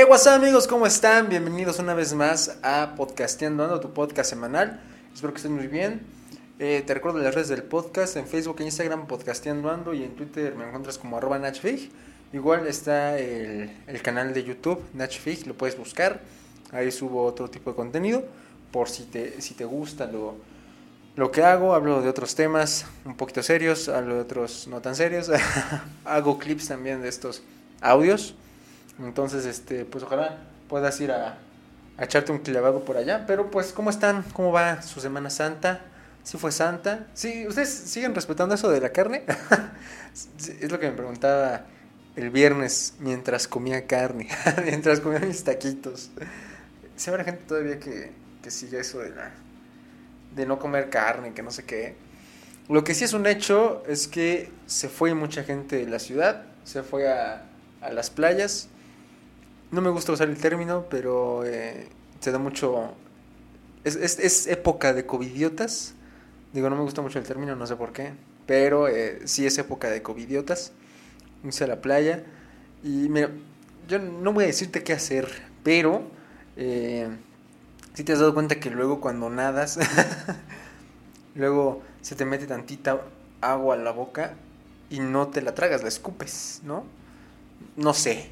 Hey, what's up amigos, ¿cómo están? Bienvenidos una vez más a Podcasteando Ando, tu podcast semanal. Espero que estén muy bien. Eh, te recuerdo las redes del podcast, en Facebook e Instagram Podcasteando Ando y en Twitter me encuentras como arroba Nachfig. Igual está el, canal de YouTube Nachfig, lo puedes buscar. Ahí subo otro tipo de contenido por si te, si te gusta lo, lo que hago. Hablo de otros temas un poquito serios, hablo de otros no tan serios. hago clips también de estos audios. Entonces, este, pues ojalá puedas ir a, a, echarte un clavado por allá. Pero pues, ¿cómo están? ¿Cómo va su Semana Santa? ¿Sí fue santa? ¿Sí? ¿Ustedes siguen respetando eso de la carne? es lo que me preguntaba el viernes mientras comía carne, mientras comía mis taquitos. Si habrá gente todavía que, que sigue eso de la de no comer carne, que no sé qué. Lo que sí es un hecho es que se fue mucha gente de la ciudad, se fue a, a las playas, no me gusta usar el término, pero eh, se da mucho... Es, es, es, época de covidiotas. Digo, no me gusta mucho el término, no sé por qué. Pero eh, sí es época de covidiotas. Irse a la playa. Y mira, yo no voy a decirte qué hacer, pero... Eh, si te has dado cuenta que luego cuando nadas, luego se te mete tantita agua a la boca y no te la tragas, la escupes, ¿no? No sé,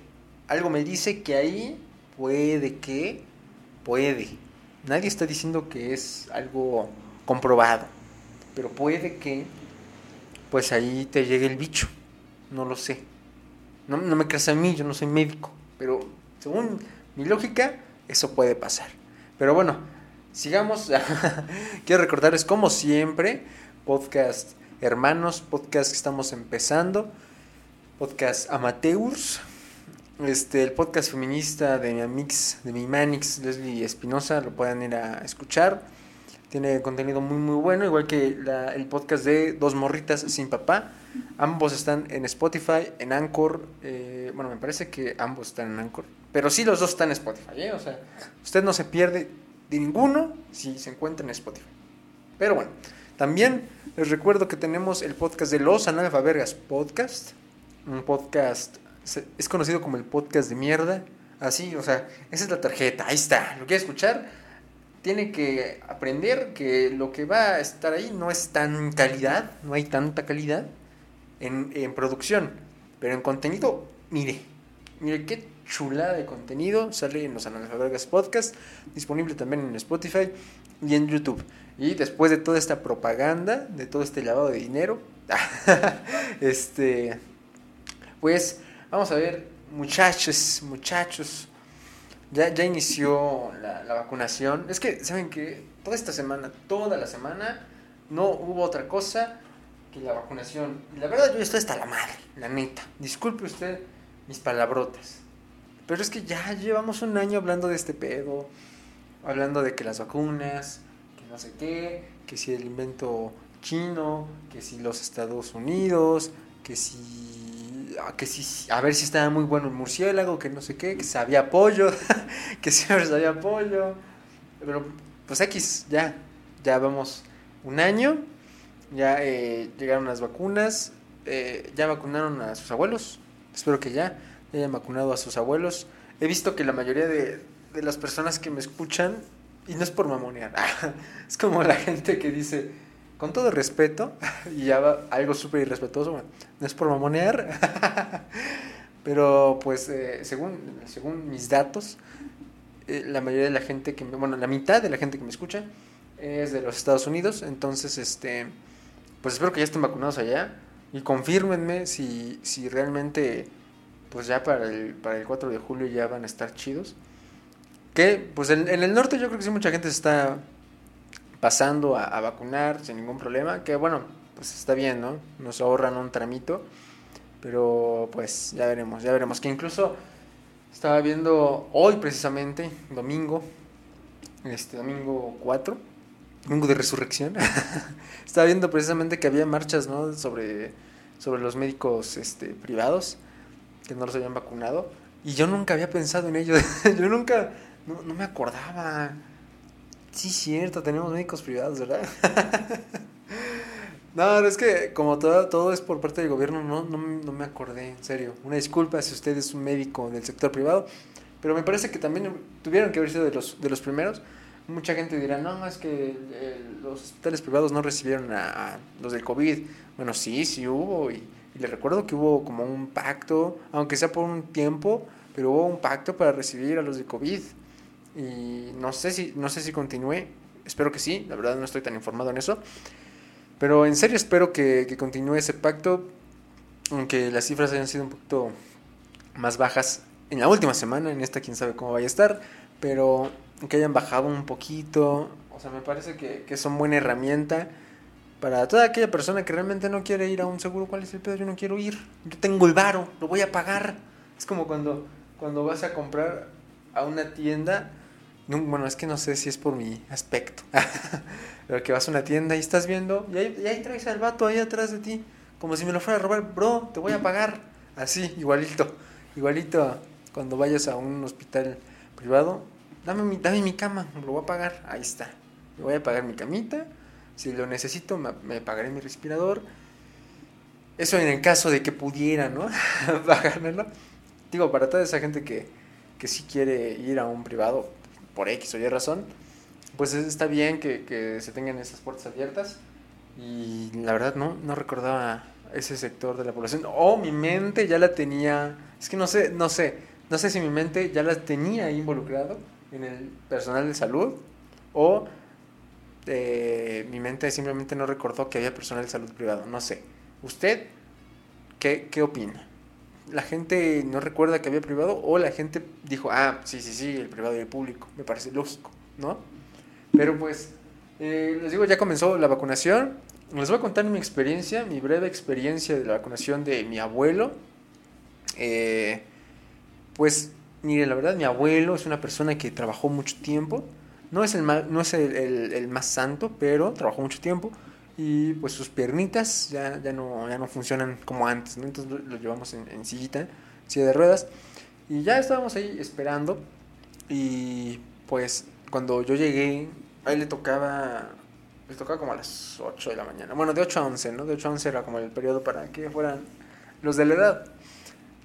algo me dice que ahí puede que, puede. Nadie está diciendo que es algo comprobado, pero puede que, pues ahí te llegue el bicho. No lo sé. No, no me creas a mí, yo no soy médico, pero según mi lógica, eso puede pasar. Pero bueno, sigamos. Quiero recordarles, como siempre, podcast hermanos, podcast que estamos empezando, podcast amateurs este, el podcast feminista de mi de mi manix, Leslie Espinosa, lo pueden ir a escuchar. Tiene contenido muy muy bueno, igual que la, el podcast de Dos Morritas Sin Papá. Ambos están en Spotify, en Anchor. Eh, bueno, me parece que ambos están en Anchor. Pero sí los dos están en Spotify, ¿eh? O sea, usted no se pierde de ninguno si se encuentra en Spotify. Pero bueno, también les recuerdo que tenemos el podcast de Los Analfabergas Podcast. Un podcast es conocido como el podcast de mierda. Así, o sea, esa es la tarjeta, ahí está. ¿Lo quiere escuchar? Tiene que aprender que lo que va a estar ahí no es tan calidad, no hay tanta calidad en, en producción. Pero en contenido, mire, mire qué chulada de contenido sale en los Analfabergas Podcast, disponible también en Spotify y en YouTube. Y después de toda esta propaganda, de todo este lavado de dinero, este, pues Vamos a ver, muchachos, muchachos. Ya, ya inició la, la vacunación. Es que, ¿saben que Toda esta semana, toda la semana, no hubo otra cosa que la vacunación. La verdad, yo estoy hasta la madre, la neta. Disculpe usted mis palabrotas. Pero es que ya llevamos un año hablando de este pedo. Hablando de que las vacunas, que no sé qué, que si el invento chino, que si los Estados Unidos, que si que si, a ver si estaba muy bueno el murciélago, que no sé qué, que sabía pollo, que siempre sabía pollo. Pero pues X, ya, ya vamos un año, ya eh, llegaron las vacunas, eh, ya vacunaron a sus abuelos, espero que ya, ya hayan vacunado a sus abuelos. He visto que la mayoría de, de las personas que me escuchan, y no es por mamonear, es como la gente que dice, con todo respeto, y ya va algo súper irrespetuoso, no es por mamonear, pero pues eh, según, según mis datos, eh, la mayoría de la gente que me, bueno, la mitad de la gente que me escucha es de los Estados Unidos, entonces este, pues espero que ya estén vacunados allá y confírmenme si, si realmente pues ya para el, para el 4 de julio ya van a estar chidos. Que pues en, en el norte yo creo que sí mucha gente se está pasando a, vacunar sin ningún problema, que bueno, pues está bien, ¿no? Nos ahorran un tramito, pero pues ya veremos, ya veremos, que incluso estaba viendo hoy precisamente, domingo, este domingo 4, domingo de resurrección, estaba viendo precisamente que había marchas, ¿no? Sobre, sobre los médicos este, privados que no los habían vacunado, y yo nunca había pensado en ello, yo nunca, no, no me acordaba. Sí, cierto, tenemos médicos privados, ¿verdad? no, es que como todo, todo es por parte del gobierno, no, no, no me acordé, en serio. Una disculpa si usted es un médico del sector privado, Pero me parece que también tuvieron que haber sido de los, de los primeros. Mucha gente dirá, no, es que eh, los hospitales privados no recibieron a, los del COVID. Bueno, sí, sí hubo. Y, y les recuerdo que hubo como un pacto, aunque sea por un tiempo, pero hubo un pacto para recibir a los de COVID. Y no sé si, no sé si continúe, espero que sí, la verdad no estoy tan informado en eso. Pero en serio espero que, continúe ese pacto, aunque las cifras hayan sido un poquito más bajas en la última semana, en esta quién sabe cómo vaya a estar, pero que hayan bajado un poquito, o sea, me parece que, que son buena herramienta para toda aquella persona que realmente no quiere ir a un seguro, ¿cuál es el pedo? Yo no quiero ir, yo tengo el varo, lo voy a pagar. Es como cuando, cuando vas a comprar a una tienda, bueno, es que no sé si es por mi aspecto, pero que vas a una tienda y estás viendo, y ahí, traes al vato ahí atrás de ti, como si me lo fuera a robar, bro, te voy a pagar, así, igualito, igualito cuando vayas a un hospital privado, dame mi, dame mi cama, lo voy a pagar, ahí está, me voy a pagar mi camita, si lo necesito, me, pagaré mi respirador. Eso en el caso de que pudiera, ¿no? Pagármelo. Digo, para toda esa gente que, que sí quiere ir a un privado, por X o Y razón, pues está bien que, que se tengan esas puertas abiertas. Y la verdad no, no recordaba ese sector de la población. O mi mente ya la tenía, es que no sé, no sé, no sé si mi mente ya la tenía involucrado en el personal de salud o eh, mi mente simplemente no recordó que había personal de salud privado. No sé. ¿Usted qué, qué opina? ¿La gente no recuerda que había privado o la gente dijo, ah, sí, sí, sí, el privado y el público? Me parece lógico, ¿no? Pero pues, eh, les digo, ya comenzó la vacunación. Les voy a contar mi experiencia, mi breve experiencia de la vacunación de mi abuelo. Eh, pues, mire, la verdad, mi abuelo es una persona que trabajó mucho tiempo no es, el, no es el, más santo, pero trabajó mucho tiempo y pues sus piernitas ya, ya, no, ya no funcionan como antes, ¿no? Entonces lo, llevamos en, en, sillita, silla de ruedas y ya estábamos ahí esperando y pues cuando yo llegué, ahí le tocaba, le tocaba como a las 8 de la mañana, bueno, de 8 a 11, ¿no? De 8 a 11 era como el periodo para que fueran los de la edad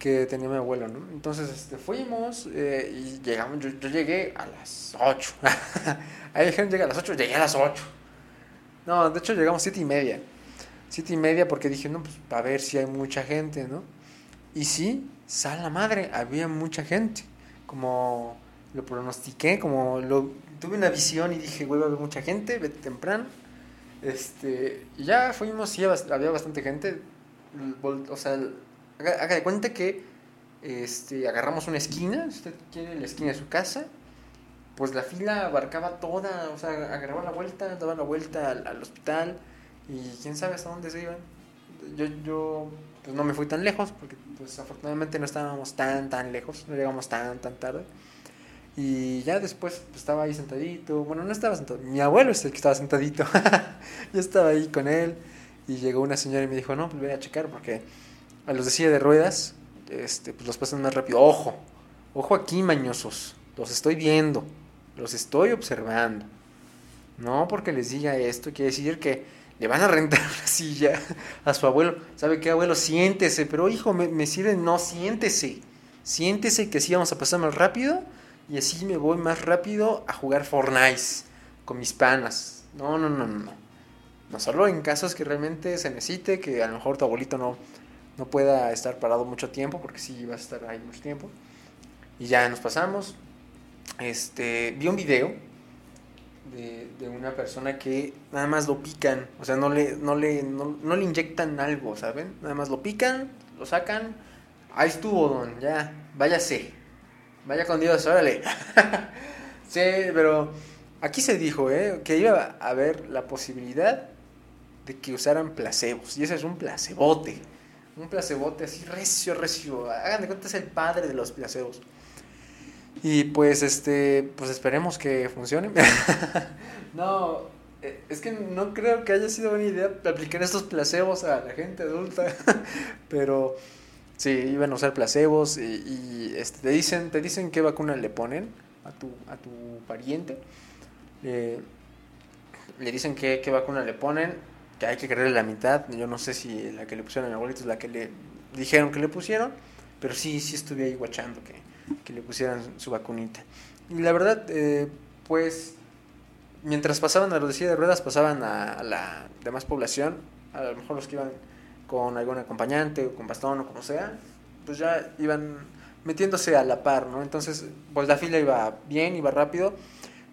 que tenía mi abuelo, ¿no? Entonces este, fuimos eh, y llegamos, yo, llegué a las 8. Ahí dijeron llega a las 8, llegué a las 8. No, de hecho llegamos 7 y media. 7 y media porque dije, no, pues para ver si hay mucha gente, ¿no? Y sí, sal la madre, había mucha gente. Como lo pronostiqué, como lo tuve una visión y dije, güey, va a haber mucha gente, vete temprano. Este, y ya fuimos, sí, había bastante gente. O sea, Haga, de cuenta que este, agarramos una esquina, usted quiere la esquina de su casa, pues la fila abarcaba toda, o sea, agarraba la vuelta, daba la vuelta al, hospital y quién sabe hasta dónde se iban. Yo, yo pues no me fui tan lejos, porque pues afortunadamente no estábamos tan, tan lejos, no llegamos tan, tan tarde. Y ya después pues, estaba ahí sentadito, bueno, no estaba sentado, mi abuelo es el que estaba sentadito, yo estaba ahí con él y llegó una señora y me dijo, no, pues voy a checar porque a los de silla de ruedas, este, pues los pasan más rápido. Ojo, ojo aquí, mañosos. Los estoy viendo, los estoy observando. No porque les diga esto, quiere decir que le van a rentar la silla a su abuelo. ¿Sabe qué, abuelo? Siéntese. Pero, hijo, me, me sirve. No, siéntese. Siéntese que así vamos a pasar más rápido. Y así me voy más rápido a jugar Fortnite con mis panas. No, no, no, no. No solo en casos que realmente se necesite, que a lo mejor tu abuelito no, no pueda estar parado mucho tiempo, porque sí vas a estar ahí mucho tiempo. Y ya nos pasamos. Este, vi un video de, una persona que nada más lo pican, o sea, no le, no, le, no, le inyectan algo, ¿saben? Nada más lo pican, lo sacan, ahí estuvo, don, ya, váyase, vaya con Dios, órale. sí, pero aquí se dijo, ¿eh? Que iba a haber la posibilidad de que usaran placebos, y ese es un placebote un placebote así recio, recio. Hagan de cuenta, es el padre de los placebos. Y pues, este, pues esperemos que funcione. no, eh, es que no creo que haya sido buena idea aplicar estos placebos a la gente adulta. Pero sí, iban a usar placebos y, este, te, dicen, te dicen qué vacuna le ponen a tu, a tu pariente. le dicen qué, qué vacuna le ponen que hay que creerle la mitad. Yo no sé si la que le pusieron a mi abuelito es la que le dijeron que le pusieron, pero sí, sí estuve ahí guachando que que le pusieran su vacunita. Y la verdad, eh, pues, mientras pasaban a los de silla de ruedas, pasaban a la demás población, a lo mejor los que iban con algún acompañante o con bastón o como sea, pues ya iban metiéndose a la par, ¿no? Entonces, pues la fila iba bien, iba rápido,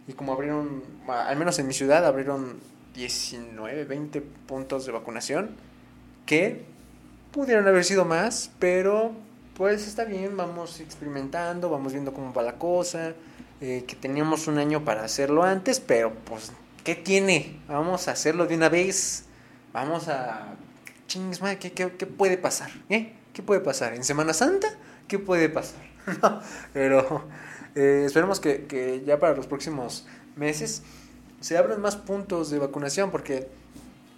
y como abrieron, al menos en mi ciudad, abrieron 19, 20 puntos de vacunación, que pudieron haber sido más, pero pues está bien, vamos experimentando, vamos viendo cómo va la cosa, eh, que teníamos un año para hacerlo antes, pero pues, ¿qué tiene? Vamos a hacerlo de una vez, vamos a... Chingos, ¿qué, qué, qué puede pasar? ¿Eh? ¿Qué puede pasar? ¿En Semana Santa? ¿Qué puede pasar? pero eh, esperemos que, que ya para los próximos meses se abran más puntos de vacunación porque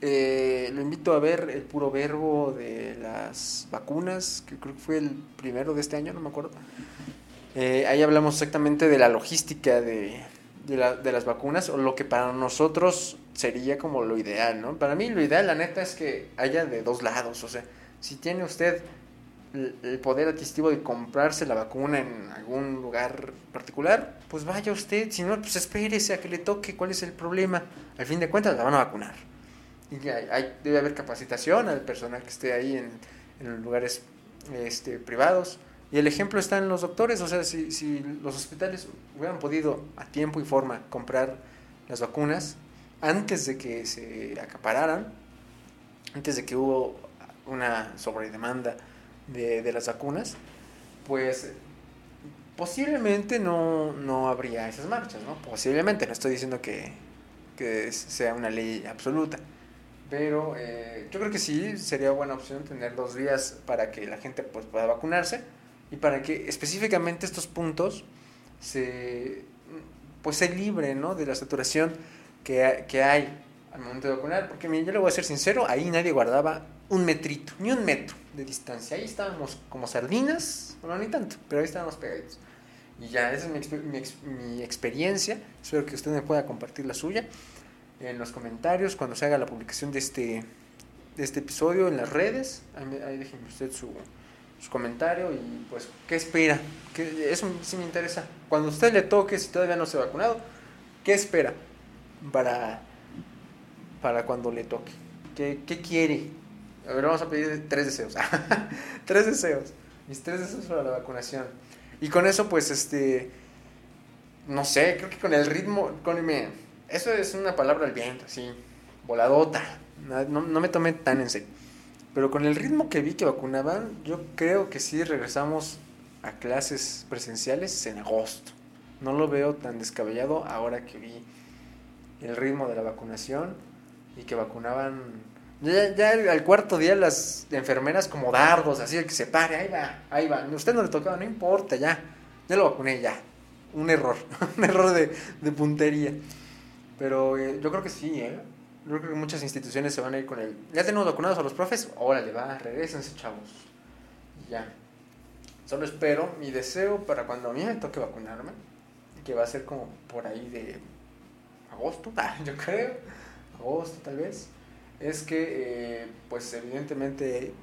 eh, lo invito a ver el puro verbo de las vacunas, que creo que fue el primero de este año, no me acuerdo. Eh, ahí hablamos exactamente de la logística de, de, la, de, las vacunas, o lo que para nosotros sería como lo ideal, ¿no? Para mí lo ideal, la neta, es que haya de dos lados, o sea, si tiene usted el poder adquisitivo de comprarse la vacuna en algún lugar particular, pues vaya usted, si no, pues espérese a que le toque, ¿cuál es el problema? Al fin de cuentas la van a vacunar. Y hay, debe haber capacitación al personal que esté ahí en, lugares este, privados. Y el ejemplo está en los doctores, o sea, si, los hospitales hubieran podido a tiempo y forma comprar las vacunas antes de que se acapararan, antes de que hubo una sobredemanda de, las vacunas, pues posiblemente no, no habría esas marchas, ¿no? Posiblemente, no estoy diciendo que sea una ley absoluta. Pero eh, yo creo que sí sería buena opción tener dos días para que la gente pues, pueda vacunarse y para que específicamente estos puntos se, pues, se libren ¿no? de la saturación que, que hay al momento de vacunar. Porque miren, yo le voy a ser sincero, ahí nadie guardaba un metrito, ni un metro de distancia. Ahí estábamos como sardinas, bueno, ni tanto, pero ahí estábamos pegaditos. Y ya, esa es mi, mi, mi experiencia. Espero que usted me pueda compartir la suya en los comentarios cuando se haga la publicación de este, de este episodio en las redes. Ahí, ahí déjenme usted su, su, comentario y pues qué espera. Que eso sí me interesa. Cuando usted le toque, si todavía no se ha vacunado, ¿qué espera para, para cuando le toque? ¿Qué, qué quiere? A ver, vamos a pedir tres deseos. tres deseos. Mis tres deseos para la vacunación. Y con eso, pues, este, no sé, creo que con el ritmo, con, eso es una palabra al viento, así, voladota. No, no, me tomé tan en serio. Pero con el ritmo que vi que vacunaban, yo creo que sí regresamos a clases presenciales en agosto. No lo veo tan descabellado ahora que vi el ritmo de la vacunación y que vacunaban. Ya, ya al cuarto día las enfermeras como dardos, así el que se pare, ahí va, ahí va. Usted no le tocaba, no importa, ya. Ya lo vacuné, ya. Un error, un error de, de puntería. Pero eh, yo creo que sí, ¿eh? Yo creo que muchas instituciones se van a ir con el... Ya tenemos vacunados a los profes, órale, va, regresense, chavos. Ya. Solo espero, mi deseo para cuando a mí me toque vacunarme, que va a ser como por ahí de agosto, ah, yo creo, agosto tal vez, es que, eh, pues evidentemente,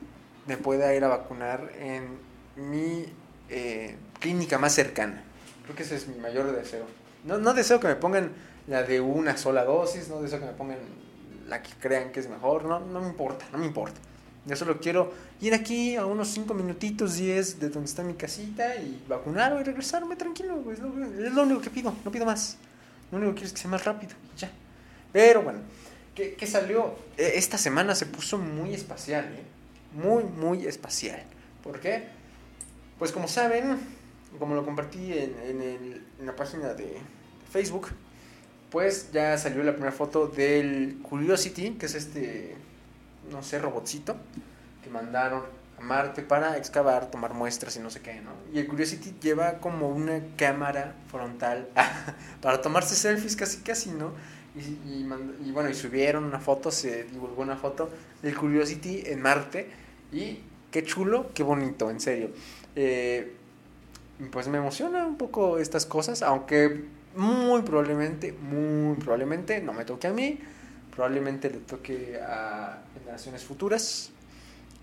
me pueda ir a vacunar en mi eh, clínica más cercana. Creo que ese es mi mayor deseo. No, no deseo que me pongan la de una sola dosis, no deseo que me pongan la que crean que es mejor, no, no me importa, no me importa. Yo solo quiero ir aquí a unos 5 minutitos, 10 de donde está mi casita y vacunarme y regresarme tranquilo, pues, es lo único que pido, no pido más. Lo único que quiero es que sea más rápido, ya. Pero bueno, ¿qué, salió? E, esta semana se puso muy espacial, ¿eh? Muy, muy espacial. ¿Por qué? Pues como saben, como lo compartí en, en la página de Facebook, pues ya salió la primera foto del Curiosity, que es este, no sé, robotcito que mandaron a Marte para excavar, tomar muestras y no sé qué, ¿no? Y el Curiosity lleva como una cámara frontal para tomarse selfies casi casi, ¿no? Y, y, bueno, y subieron una foto, se divulgó una foto del Curiosity en Marte y qué chulo, qué bonito, en serio. Eh, pues me emociona un poco estas cosas, aunque muy probablemente, muy probablemente no me toque a mí, probablemente le toque a generaciones futuras,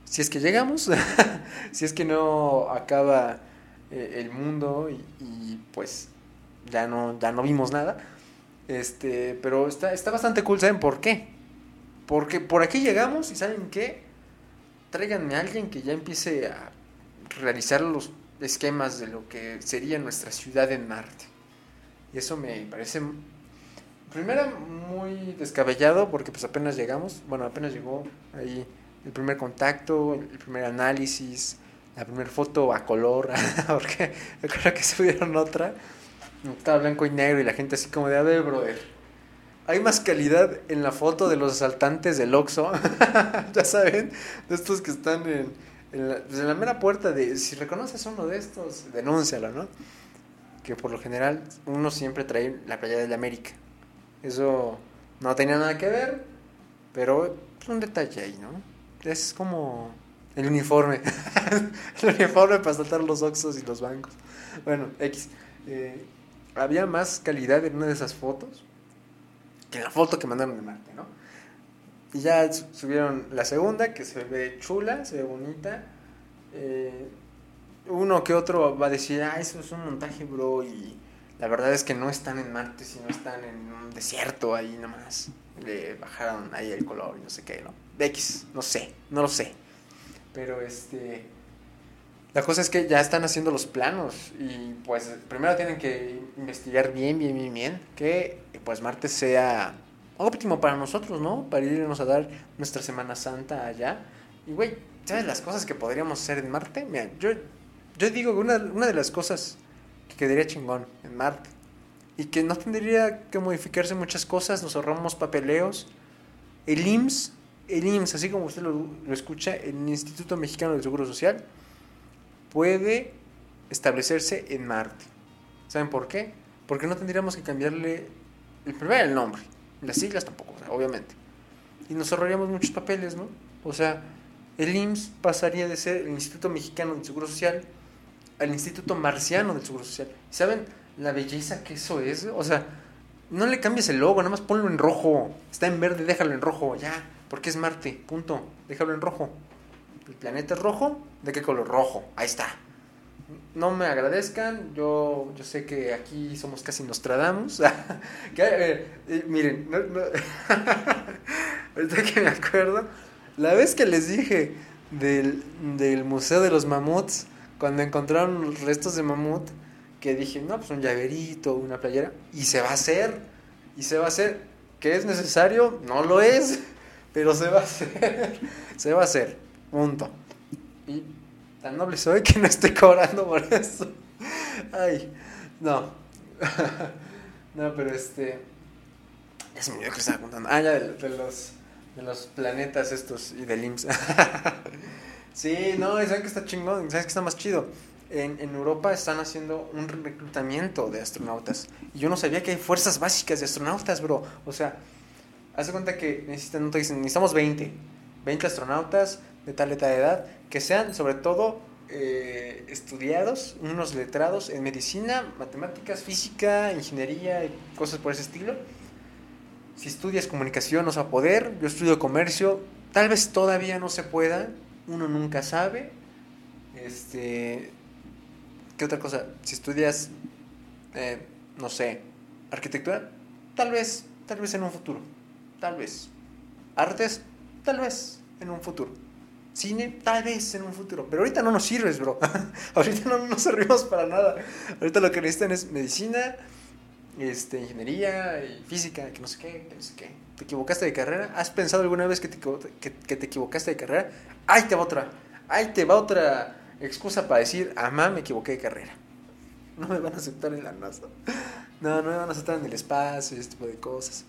si es que llegamos, si es que no acaba eh, el mundo y, pues ya no, ya no vimos nada. Este, pero está, está bastante cool, ¿saben por qué? Porque por aquí llegamos y ¿saben qué? Tráiganme a alguien que ya empiece a realizar los esquemas de lo que sería nuestra ciudad en Marte. Y eso me parece, primero, muy descabellado porque pues apenas llegamos, bueno, apenas llegó ahí el primer contacto, el primer análisis, la primera foto a color, porque creo que subieron otra, estaba blanco y negro y la gente así como de, a ver, brother, hay más calidad en la foto de los asaltantes del Oxxo, ya saben, de estos que están en, en, la, pues, mera puerta de, si reconoces uno de estos, denúncialo, ¿no? Que por lo general uno siempre trae la playa de la América. Eso no tenía nada que ver, pero es un detalle ahí, ¿no? Es como el uniforme. el uniforme para saltar los oxos y los bancos. Bueno, X. Eh, había más calidad en una de esas fotos que en la foto que mandaron de Marte, ¿no? Y ya subieron la segunda, que se ve chula, se ve bonita. Eh, uno que otro va a decir, ah, eso es un montaje, bro, y la verdad es que no están en Marte, sino están en un desierto ahí nomás. Le bajaron ahí el color y no sé qué, ¿no? X, no sé, no lo sé. Pero este. La cosa es que ya están haciendo los planos y pues primero tienen que investigar bien, bien, bien, bien que pues Marte sea óptimo para nosotros, ¿no? Para irnos a dar nuestra Semana Santa allá. Y güey, ¿sabes las cosas que podríamos hacer en Marte? Mira, yo, yo digo que una, una de las cosas que quedaría chingón en Marte y que no tendría que modificarse muchas cosas, nos ahorramos papeleos. El IMSS el IMSS, así como usted lo, escucha, el Instituto Mexicano del Seguro Social, puede establecerse en Marte. ¿Saben por qué? Porque no tendríamos que cambiarle el primer el nombre, las siglas tampoco, obviamente. Y nos ahorraríamos muchos papeles, ¿no? O sea, el IMSS pasaría de ser el Instituto Mexicano del Seguro Social al Instituto Marciano del Seguro Social. ¿Saben la belleza que eso es? O sea, no le cambies el logo, nada más ponlo en rojo. Está en verde, déjalo en rojo, ya. Porque es Marte, punto. Déjalo en rojo. El planeta es rojo, ¿de qué color? Rojo, ahí está. No me agradezcan, yo, yo sé que aquí somos casi Nostradamus. Eh, eh, miren, ahorita que me acuerdo, la vez que les dije del, del Museo de los Mamuts, cuando encontraron restos de mamut, que dije, no, pues un llaverito, una playera, y se va a hacer, y se va a hacer. ¿Que es necesario? No lo es. Pero se va a hacer. Se va a hacer. Punto. Y tan noble soy que no estoy cobrando por eso. Ay, no. no, pero este. Ya se me olvidó que estaba contando. Ah, ya de, los, de los planetas estos y del IMSS. Sí, no, ¿saben que está chingón? ¿Sabes que está más chido? En, en, Europa están haciendo un reclutamiento de astronautas. Y yo no sabía que hay fuerzas básicas de astronautas, bro. O sea, Haz cuenta que necesitan, necesitamos 20, 20 astronautas de tal de edad, que sean sobre todo eh, estudiados, unos letrados en medicina, matemáticas, física, ingeniería y cosas por ese estilo. Si estudias comunicación, no vas a poder. Yo estudio comercio, tal vez todavía no se pueda, uno nunca sabe. Este, ¿Qué otra cosa? Si estudias, eh, no sé, arquitectura, tal vez, tal vez en un futuro tal vez. Artes, tal vez en un futuro. Cine, tal vez en un futuro. Pero ahorita no nos sirves, bro. ahorita no nos servimos para nada. Ahorita lo que necesitan es medicina, este, ingeniería y física, que no sé qué, que no sé qué. ¿Te equivocaste de carrera? ¿Has pensado alguna vez que te, que, que te equivocaste de carrera? Ahí te va otra. Ahí te va otra excusa para decir, amá, me equivoqué de carrera. No me van a aceptar en la NASA. No, no me van a aceptar en el espacio, ese tipo de cosas.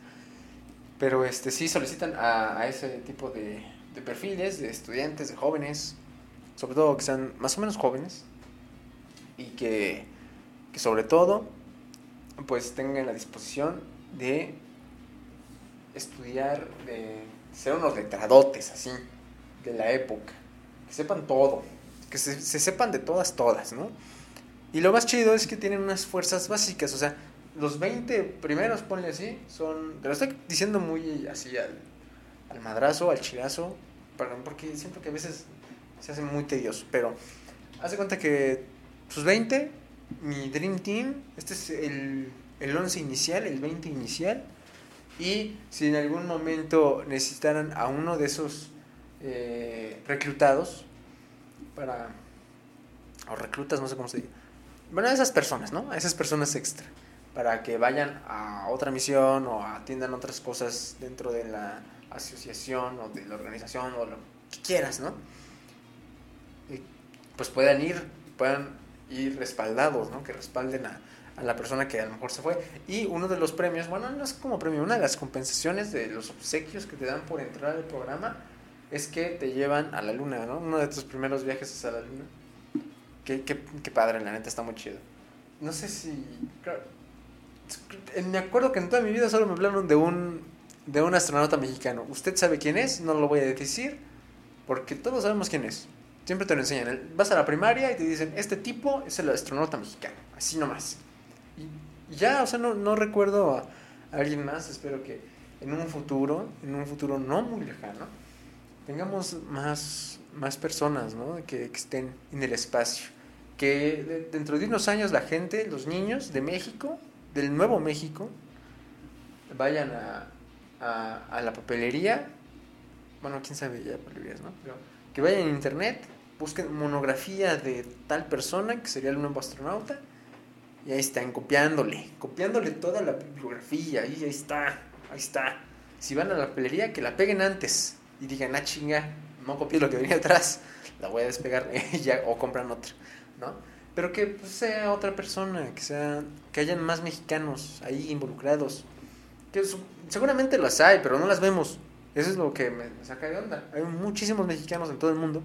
Pero este, sí solicitan a, ese tipo de, perfiles, de estudiantes, de jóvenes, sobre todo que sean más o menos jóvenes y que, sobre todo pues tengan la disposición de estudiar, de ser unos letradotes así, de la época, que sepan todo, que se, se sepan de todas, todas, ¿no? Y lo más chido es que tienen unas fuerzas básicas, o sea, los 20 primeros, ponle así, son. Te lo estoy diciendo muy así al, al madrazo, al chilazo, porque siento que a veces se hace muy tedioso. Pero hace cuenta que sus 20, mi Dream Team, este es el, el 11 inicial, el 20 inicial. Y si en algún momento necesitaran a uno de esos eh, reclutados para... o reclutas, no sé cómo se dice. Bueno, a esas personas, ¿no? A esas personas extra. Para que vayan a otra misión o atiendan otras cosas dentro de la asociación o de la organización o lo que quieras, ¿no? Y pues puedan ir, puedan ir respaldados, ¿no? Que respalden a, a la persona que a lo mejor se fue. Y uno de los premios, bueno, no es como premio, una de las compensaciones de los obsequios que te dan por entrar al programa es que te llevan a la luna, ¿no? Uno de tus primeros viajes es a la luna. Qué, qué, qué padre, la neta, está muy chido. No sé si... Me acuerdo que en toda mi vida solo me hablaron de un, de un astronauta mexicano. ¿Usted sabe quién es? No lo voy a decir, porque todos sabemos quién es. Siempre te lo enseñan. Vas a la primaria y te dicen, este tipo es el astronauta mexicano. Así nomás. Y ya, o sea, no, no recuerdo a, alguien más. Espero que en un futuro, en un futuro no muy lejano, tengamos más, más personas ¿no? que, que estén en el espacio. Que dentro de unos años la gente, los niños de México, del Nuevo México, vayan a, a, a la papelería. Bueno, quién sabe ya papelerías, ¿no? Pero que vayan en internet, busquen monografía de tal persona que sería el nuevo astronauta y ahí están copiándole, copiándole toda la bibliografía, y ahí está, ahí está. Si van a la papelería, que la peguen antes y digan, ah, chinga, no copié lo que venía atrás, la voy a despegar o compran otra, ¿no? Pero que pues, sea otra persona, que sea que hayan más mexicanos ahí involucrados. Que seguramente las hay, pero no las vemos. Eso es lo que me, me saca de onda. Hay muchísimos mexicanos en todo el mundo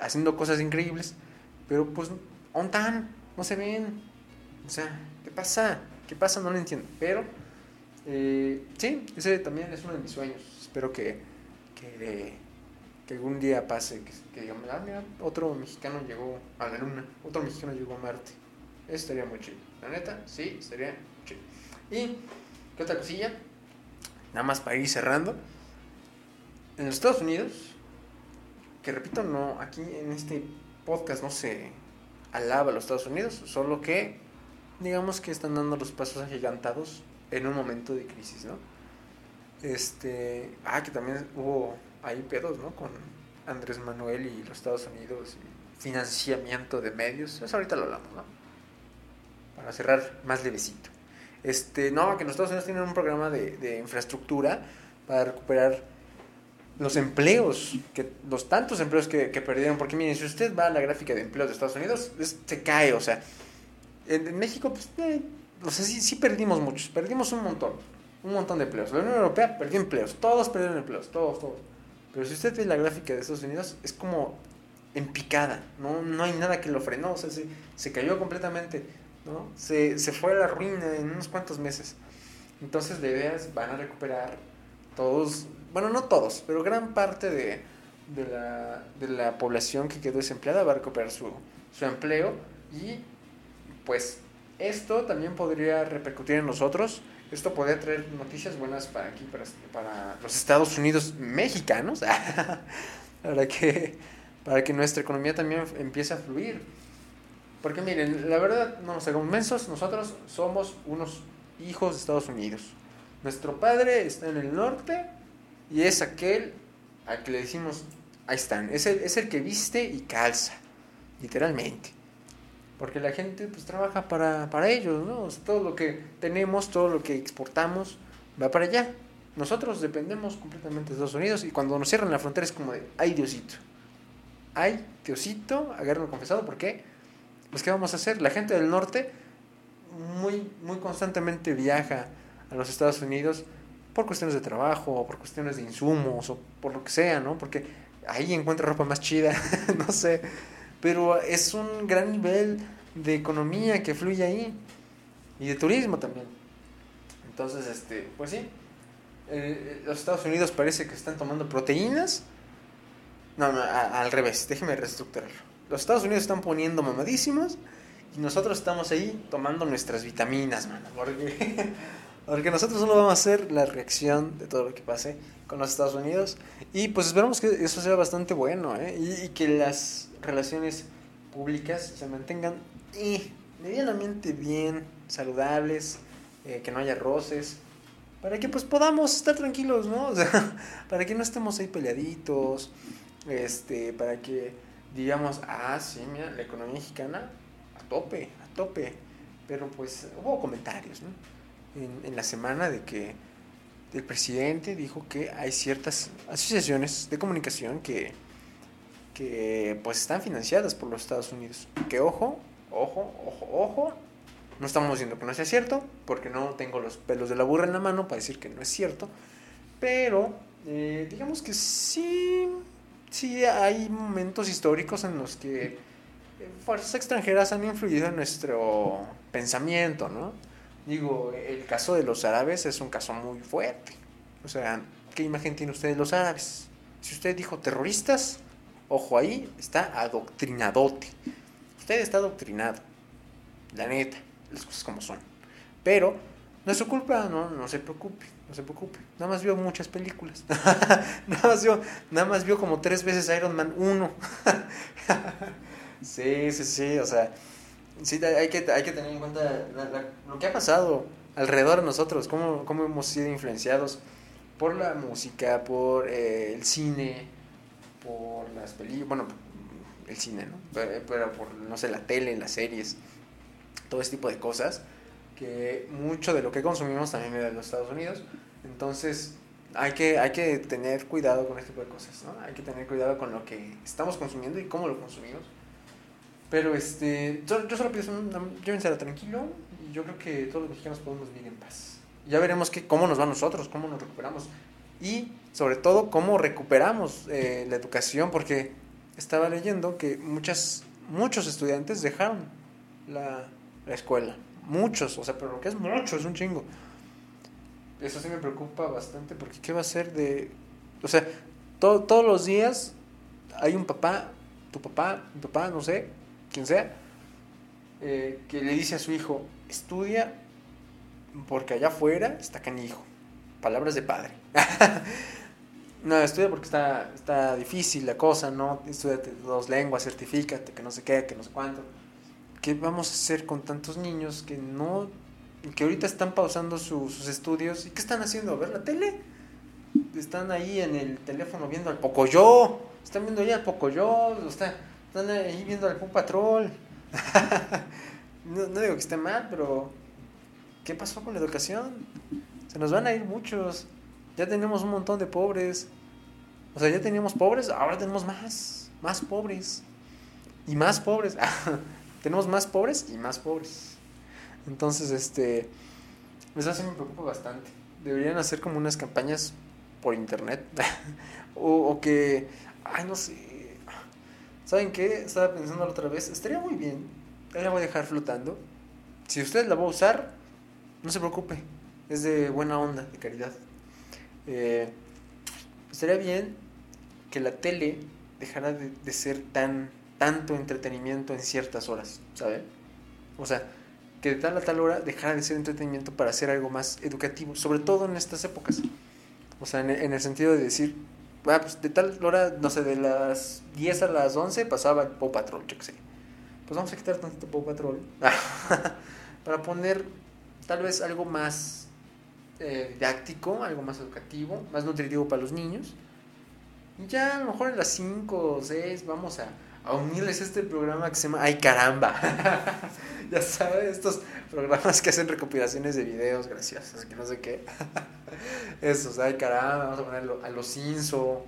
haciendo cosas increíbles, pero pues, ¿ontan? No se ven. O sea, ¿qué pasa? ¿Qué pasa? No lo entiendo. Pero, eh, sí, ese también es uno de mis sueños. Espero que, que, algún día pase. Que, que digamos, ah, mira, otro mexicano llegó a la luna. Otro mexicano llegó a Marte. Eso estaría muy chido. La neta, sí, estaría chido. Y, ¿qué otra cosilla? Nada más para ir cerrando. En los Estados Unidos, que repito, no, aquí en este podcast no se alaba a los Estados Unidos, solo que digamos que están dando los pasos agigantados en un momento de crisis, ¿no? Este, ah, que también hubo ahí pedos, ¿no? Con Andrés Manuel y los Estados Unidos, financiamiento de medios, eso ahorita lo hablamos, ¿no? Para cerrar más levecito. Este, no, que los Estados Unidos tienen un programa de, de infraestructura para recuperar los empleos, que los tantos empleos que, perdieron, porque miren, si usted va a la gráfica de empleos de Estados Unidos, se cae, o sea, en, en México, pues, eh, o sea, sí, sí, perdimos muchos, perdimos un montón, un montón de empleos. La Unión Europea perdió empleos, todos perdieron empleos, todos, todos. Pero si usted ve la gráfica de Estados Unidos, es como en picada, no, no hay nada que lo frenó, o sea, se, se cayó completamente, ¿no? Se, se fue a la ruina en unos cuantos meses. Entonces, de veras, van a recuperar todos, bueno, no todos, pero gran parte de, de, la, de la población que quedó desempleada va a recuperar su, su empleo y pues esto también podría repercutir en nosotros. Esto podría traer noticias buenas para aquí, para, para los Estados Unidos mexicanos, para, que, para que nuestra economía también empiece a fluir. Porque miren, la verdad, no nos hagamos mensos, nosotros somos unos hijos de Estados Unidos. Nuestro padre está en el norte y es aquel al que le decimos, ahí están, es el, es el que viste y calza, literalmente porque la gente pues trabaja para, para ellos, ¿no? todo lo que tenemos, todo lo que exportamos va para allá. Nosotros dependemos completamente de Estados Unidos y cuando nos cierran la frontera es como de, ay Diosito, ay Diosito, agárrenlo confesado, ¿por qué? Pues ¿qué vamos a hacer? La gente del norte muy, muy constantemente viaja a los Estados Unidos por cuestiones de trabajo, o por cuestiones de insumos, o por lo que sea, ¿no? Porque ahí encuentra ropa más chida, no sé pero es un gran nivel de economía que fluye ahí y de turismo también. Entonces, este, pues sí, eh, los Estados Unidos parece que están tomando proteínas. No, al revés, déjeme reestructurarlo. Los Estados Unidos están poniendo mamadísimos y nosotros estamos ahí tomando nuestras vitaminas, mano, porque, porque nosotros solo vamos a hacer la reacción de todo lo que pase con los Estados Unidos y pues esperamos que eso sea bastante bueno ¿eh? y, y que las relaciones públicas se mantengan medianamente bien, saludables, eh, que no haya roces, para que pues podamos estar tranquilos, ¿no? O sea, para que no estemos ahí peleaditos, este, para que digamos, ah, sí, mira, la economía mexicana a tope, a tope. Pero pues hubo comentarios, ¿no? En, en la semana de que el presidente dijo que hay ciertas asociaciones de comunicación que, que pues están financiadas por los Estados Unidos. Que ojo, ojo, ojo, ojo, no estamos diciendo que no sea cierto, porque no tengo los pelos de la burra en la mano para decir que no es cierto, pero eh, digamos que sí, sí hay momentos históricos en los que fuerzas extranjeras han influido en nuestro pensamiento, ¿no? Digo, el caso de los árabes es un caso muy fuerte. O sea, ¿qué imagen tiene usted de los árabes? Si usted dijo terroristas, ojo ahí, está adoctrinadote. Usted está adoctrinado. La neta, las cosas como son. Pero no es su culpa, no, no se preocupe, no se preocupe. Nada más vio muchas películas. nada, más vio, nada más vio como tres veces Iron Man 1. sí, sí, sí, o sea sí, hay que, hay que tener en cuenta lo que ha pasado alrededor de nosotros, cómo, cómo hemos sido influenciados por la música, por eh, el cine, por las películas, bueno, el cine, ¿no? Pero, por, no sé, la tele, las series, todo ese tipo de cosas, que mucho de lo que consumimos también viene de los Estados Unidos. Entonces, hay que, hay que tener cuidado con este tipo de cosas, ¿no? Hay que tener cuidado con lo que estamos consumiendo y cómo lo consumimos pero este, yo, solo pienso, llévensela tranquilo y yo creo que todos los mexicanos podemos vivir en paz. Ya veremos que, cómo nos va nosotros, cómo nos recuperamos y sobre todo cómo recuperamos eh, la educación, porque estaba leyendo que muchas, muchos estudiantes dejaron la, la escuela. Muchos, o sea, pero lo que es mucho, es un chingo. Eso sí me preocupa bastante porque ¿qué va a ser de... O sea, todos los días hay un papá, tu papá, mi papá, no sé, quien sea, eh, que le dice a su hijo, estudia porque allá afuera está canijo. Palabras de padre. no, estudia porque está, está difícil la cosa, ¿no? Estudiate dos lenguas, certifícate, que no sé qué, que no sé cuánto. ¿Qué vamos a hacer con tantos niños que no, que ahorita están pausando sus estudios y qué están haciendo? ¿A ver la tele? Están ahí en el teléfono viendo al Pocoyo, están viendo ya al Pocoyo, está están ahí viendo al Pum Patrol. no, digo que esté mal, pero ¿qué pasó con la educación? Se nos van a ir muchos. Ya tenemos un montón de pobres. O sea, ya teníamos pobres, ahora tenemos más, más pobres. Y más pobres. tenemos más pobres y más pobres. Entonces, este, eso sí me preocupa bastante. Deberían hacer como unas campañas por internet. o, o que, ay, no sé, ¿Saben qué? Estaba pensando la otra vez. Estaría muy bien. la voy a dejar flotando. Si usted la va a usar, no se preocupe. Es de buena onda, de caridad. Eh, estaría bien que la tele dejara de, ser tan tanto entretenimiento en ciertas horas, ¿sabe? O sea, que de tal a tal hora dejara de ser entretenimiento para hacer algo más educativo, sobre todo en estas épocas. O sea, en el sentido de decir, Ah, pues de tal hora, no sé, de las 10 a las 11 pasaba el Patrol, yo qué sé. Pues vamos a quitar tantito Paw Patrol para poner tal vez algo más eh, didáctico, algo más educativo, más nutritivo para los niños. Y ya a lo mejor en las 5 o 6 vamos a, a unirles este programa que se llama Ay caramba. ya sabes, estos programas que hacen recopilaciones de videos graciosos, que no sé qué. Esos, ay caramba, vamos a ponerlo a los Inso,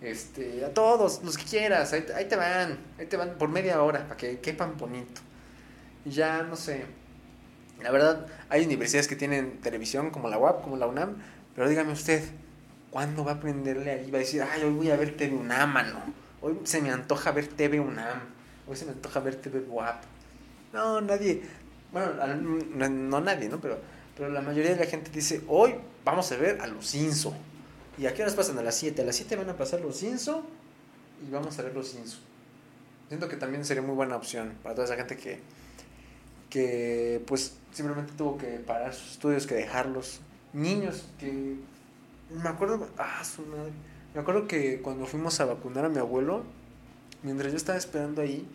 este, a todos, los que quieras, ahí, te van, ahí te van por media hora, para que quepan bonito. Y ya, no sé, la verdad, hay universidades que tienen televisión, como la UAP, como la UNAM, pero dígame usted, ¿cuándo va a aprenderle ahí? Va a decir, ay, hoy voy a ver TV UNAM, mano Hoy se me antoja ver TV UNAM. Hoy se me antoja ver TV WAP. No, nadie. Bueno, no, nadie, ¿no? Pero, pero la mayoría de la gente dice, hoy vamos a ver a los Inso. ¿Y a qué horas pasan? A las 7. A las 7 van a pasar los Inso y vamos a ver los Inso. Siento que también sería muy buena opción para toda esa gente que, que pues simplemente tuvo que parar sus estudios, que dejarlos. Niños que... Me acuerdo... Ah, su madre me acuerdo que cuando fuimos a vacunar a mi abuelo, mientras yo estaba esperando ahí,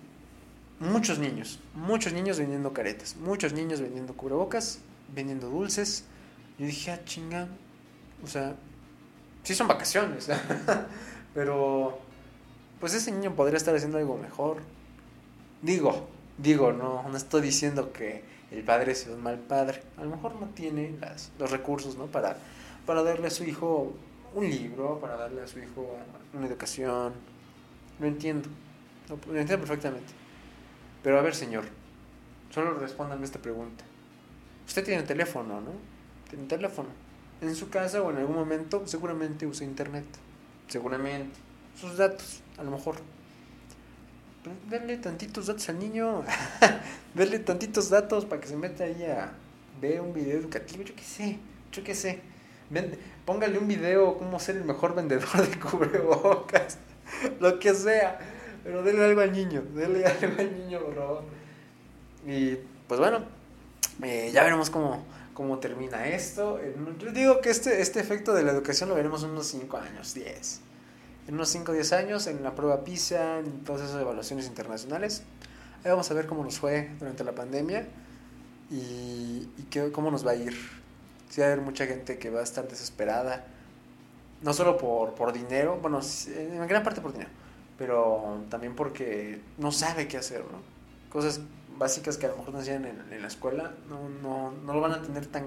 muchos niños, muchos niños vendiendo caretas, muchos niños vendiendo cubrebocas, vendiendo dulces. Yo dije, ah, chinga, o sea, sí son vacaciones, pero pues ese niño podría estar haciendo algo mejor. Digo, digo, no, no estoy diciendo que el padre sea un mal padre. A lo mejor no tiene los recursos, ¿no? Para, para darle a su hijo un libro, para darle a su hijo una educación. Lo entiendo, lo, lo entiendo perfectamente. Pero a ver, señor, solo respóndame esta pregunta. Usted tiene teléfono, ¿no? Tiene teléfono. En su casa o en algún momento seguramente usa internet. Seguramente. Sus datos, a lo mejor. Pero denle tantitos datos al niño. denle tantitos datos para que se meta ahí a ver un video educativo. Yo qué sé, yo qué sé. Vende, póngale un video cómo ser el mejor vendedor de cubrebocas. Lo que sea. Pero denle algo al niño. Denle algo al niño, por favor. Y pues bueno, eh, ya veremos cómo, cómo termina esto. Yo digo que este, este efecto de la educación lo veremos en unos 5 años, 10 en unos 5 o 10 años en la prueba PISA, en todas esas evaluaciones internacionales. Ahí vamos a ver cómo nos fue durante la pandemia y, cómo nos va a ir. Sí va a haber mucha gente que va a estar desesperada, no solo por, por dinero, bueno, en gran parte por dinero, pero también porque no sabe qué hacer, ¿no? Cosas básicas que a lo mejor no hacían en, en la escuela, no, no, no lo van a tener tan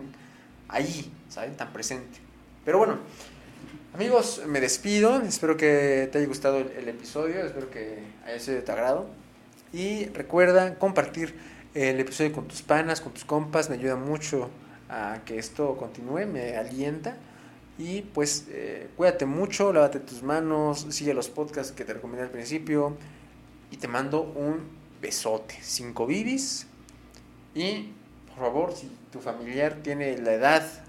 ahí, ¿saben? Tan presente. Pero bueno, Amigos, me despido. Espero que te haya gustado el, el, episodio. Espero que haya sido de tu agrado. Y recuerda compartir el episodio con tus panas, con tus compas. Me ayuda mucho a que esto continúe, me alienta. Y pues eh, cuídate mucho, lávate tus manos, sigue los podcasts que te recomendé al principio. Y te mando un besote. Cinco bibis. Y por favor, si tu familiar tiene la edad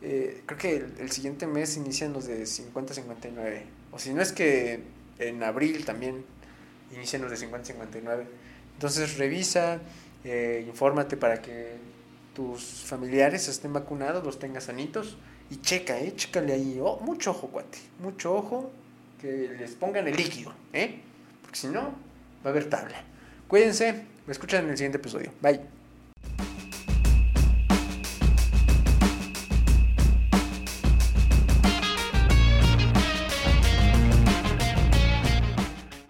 eh, creo que el, el, siguiente mes inician los de 50-59. O si no es que en abril también inician los de 50-59. Entonces revisa, eh, infórmate para que tus familiares estén vacunados, los tengas sanitos. Y checa, eh, chécale ahí. Oh, mucho ojo, cuate. Mucho ojo. Que les pongan el líquido, ¿eh? Porque si no, va a haber tabla. Cuídense. Me escuchan en el siguiente episodio. Bye.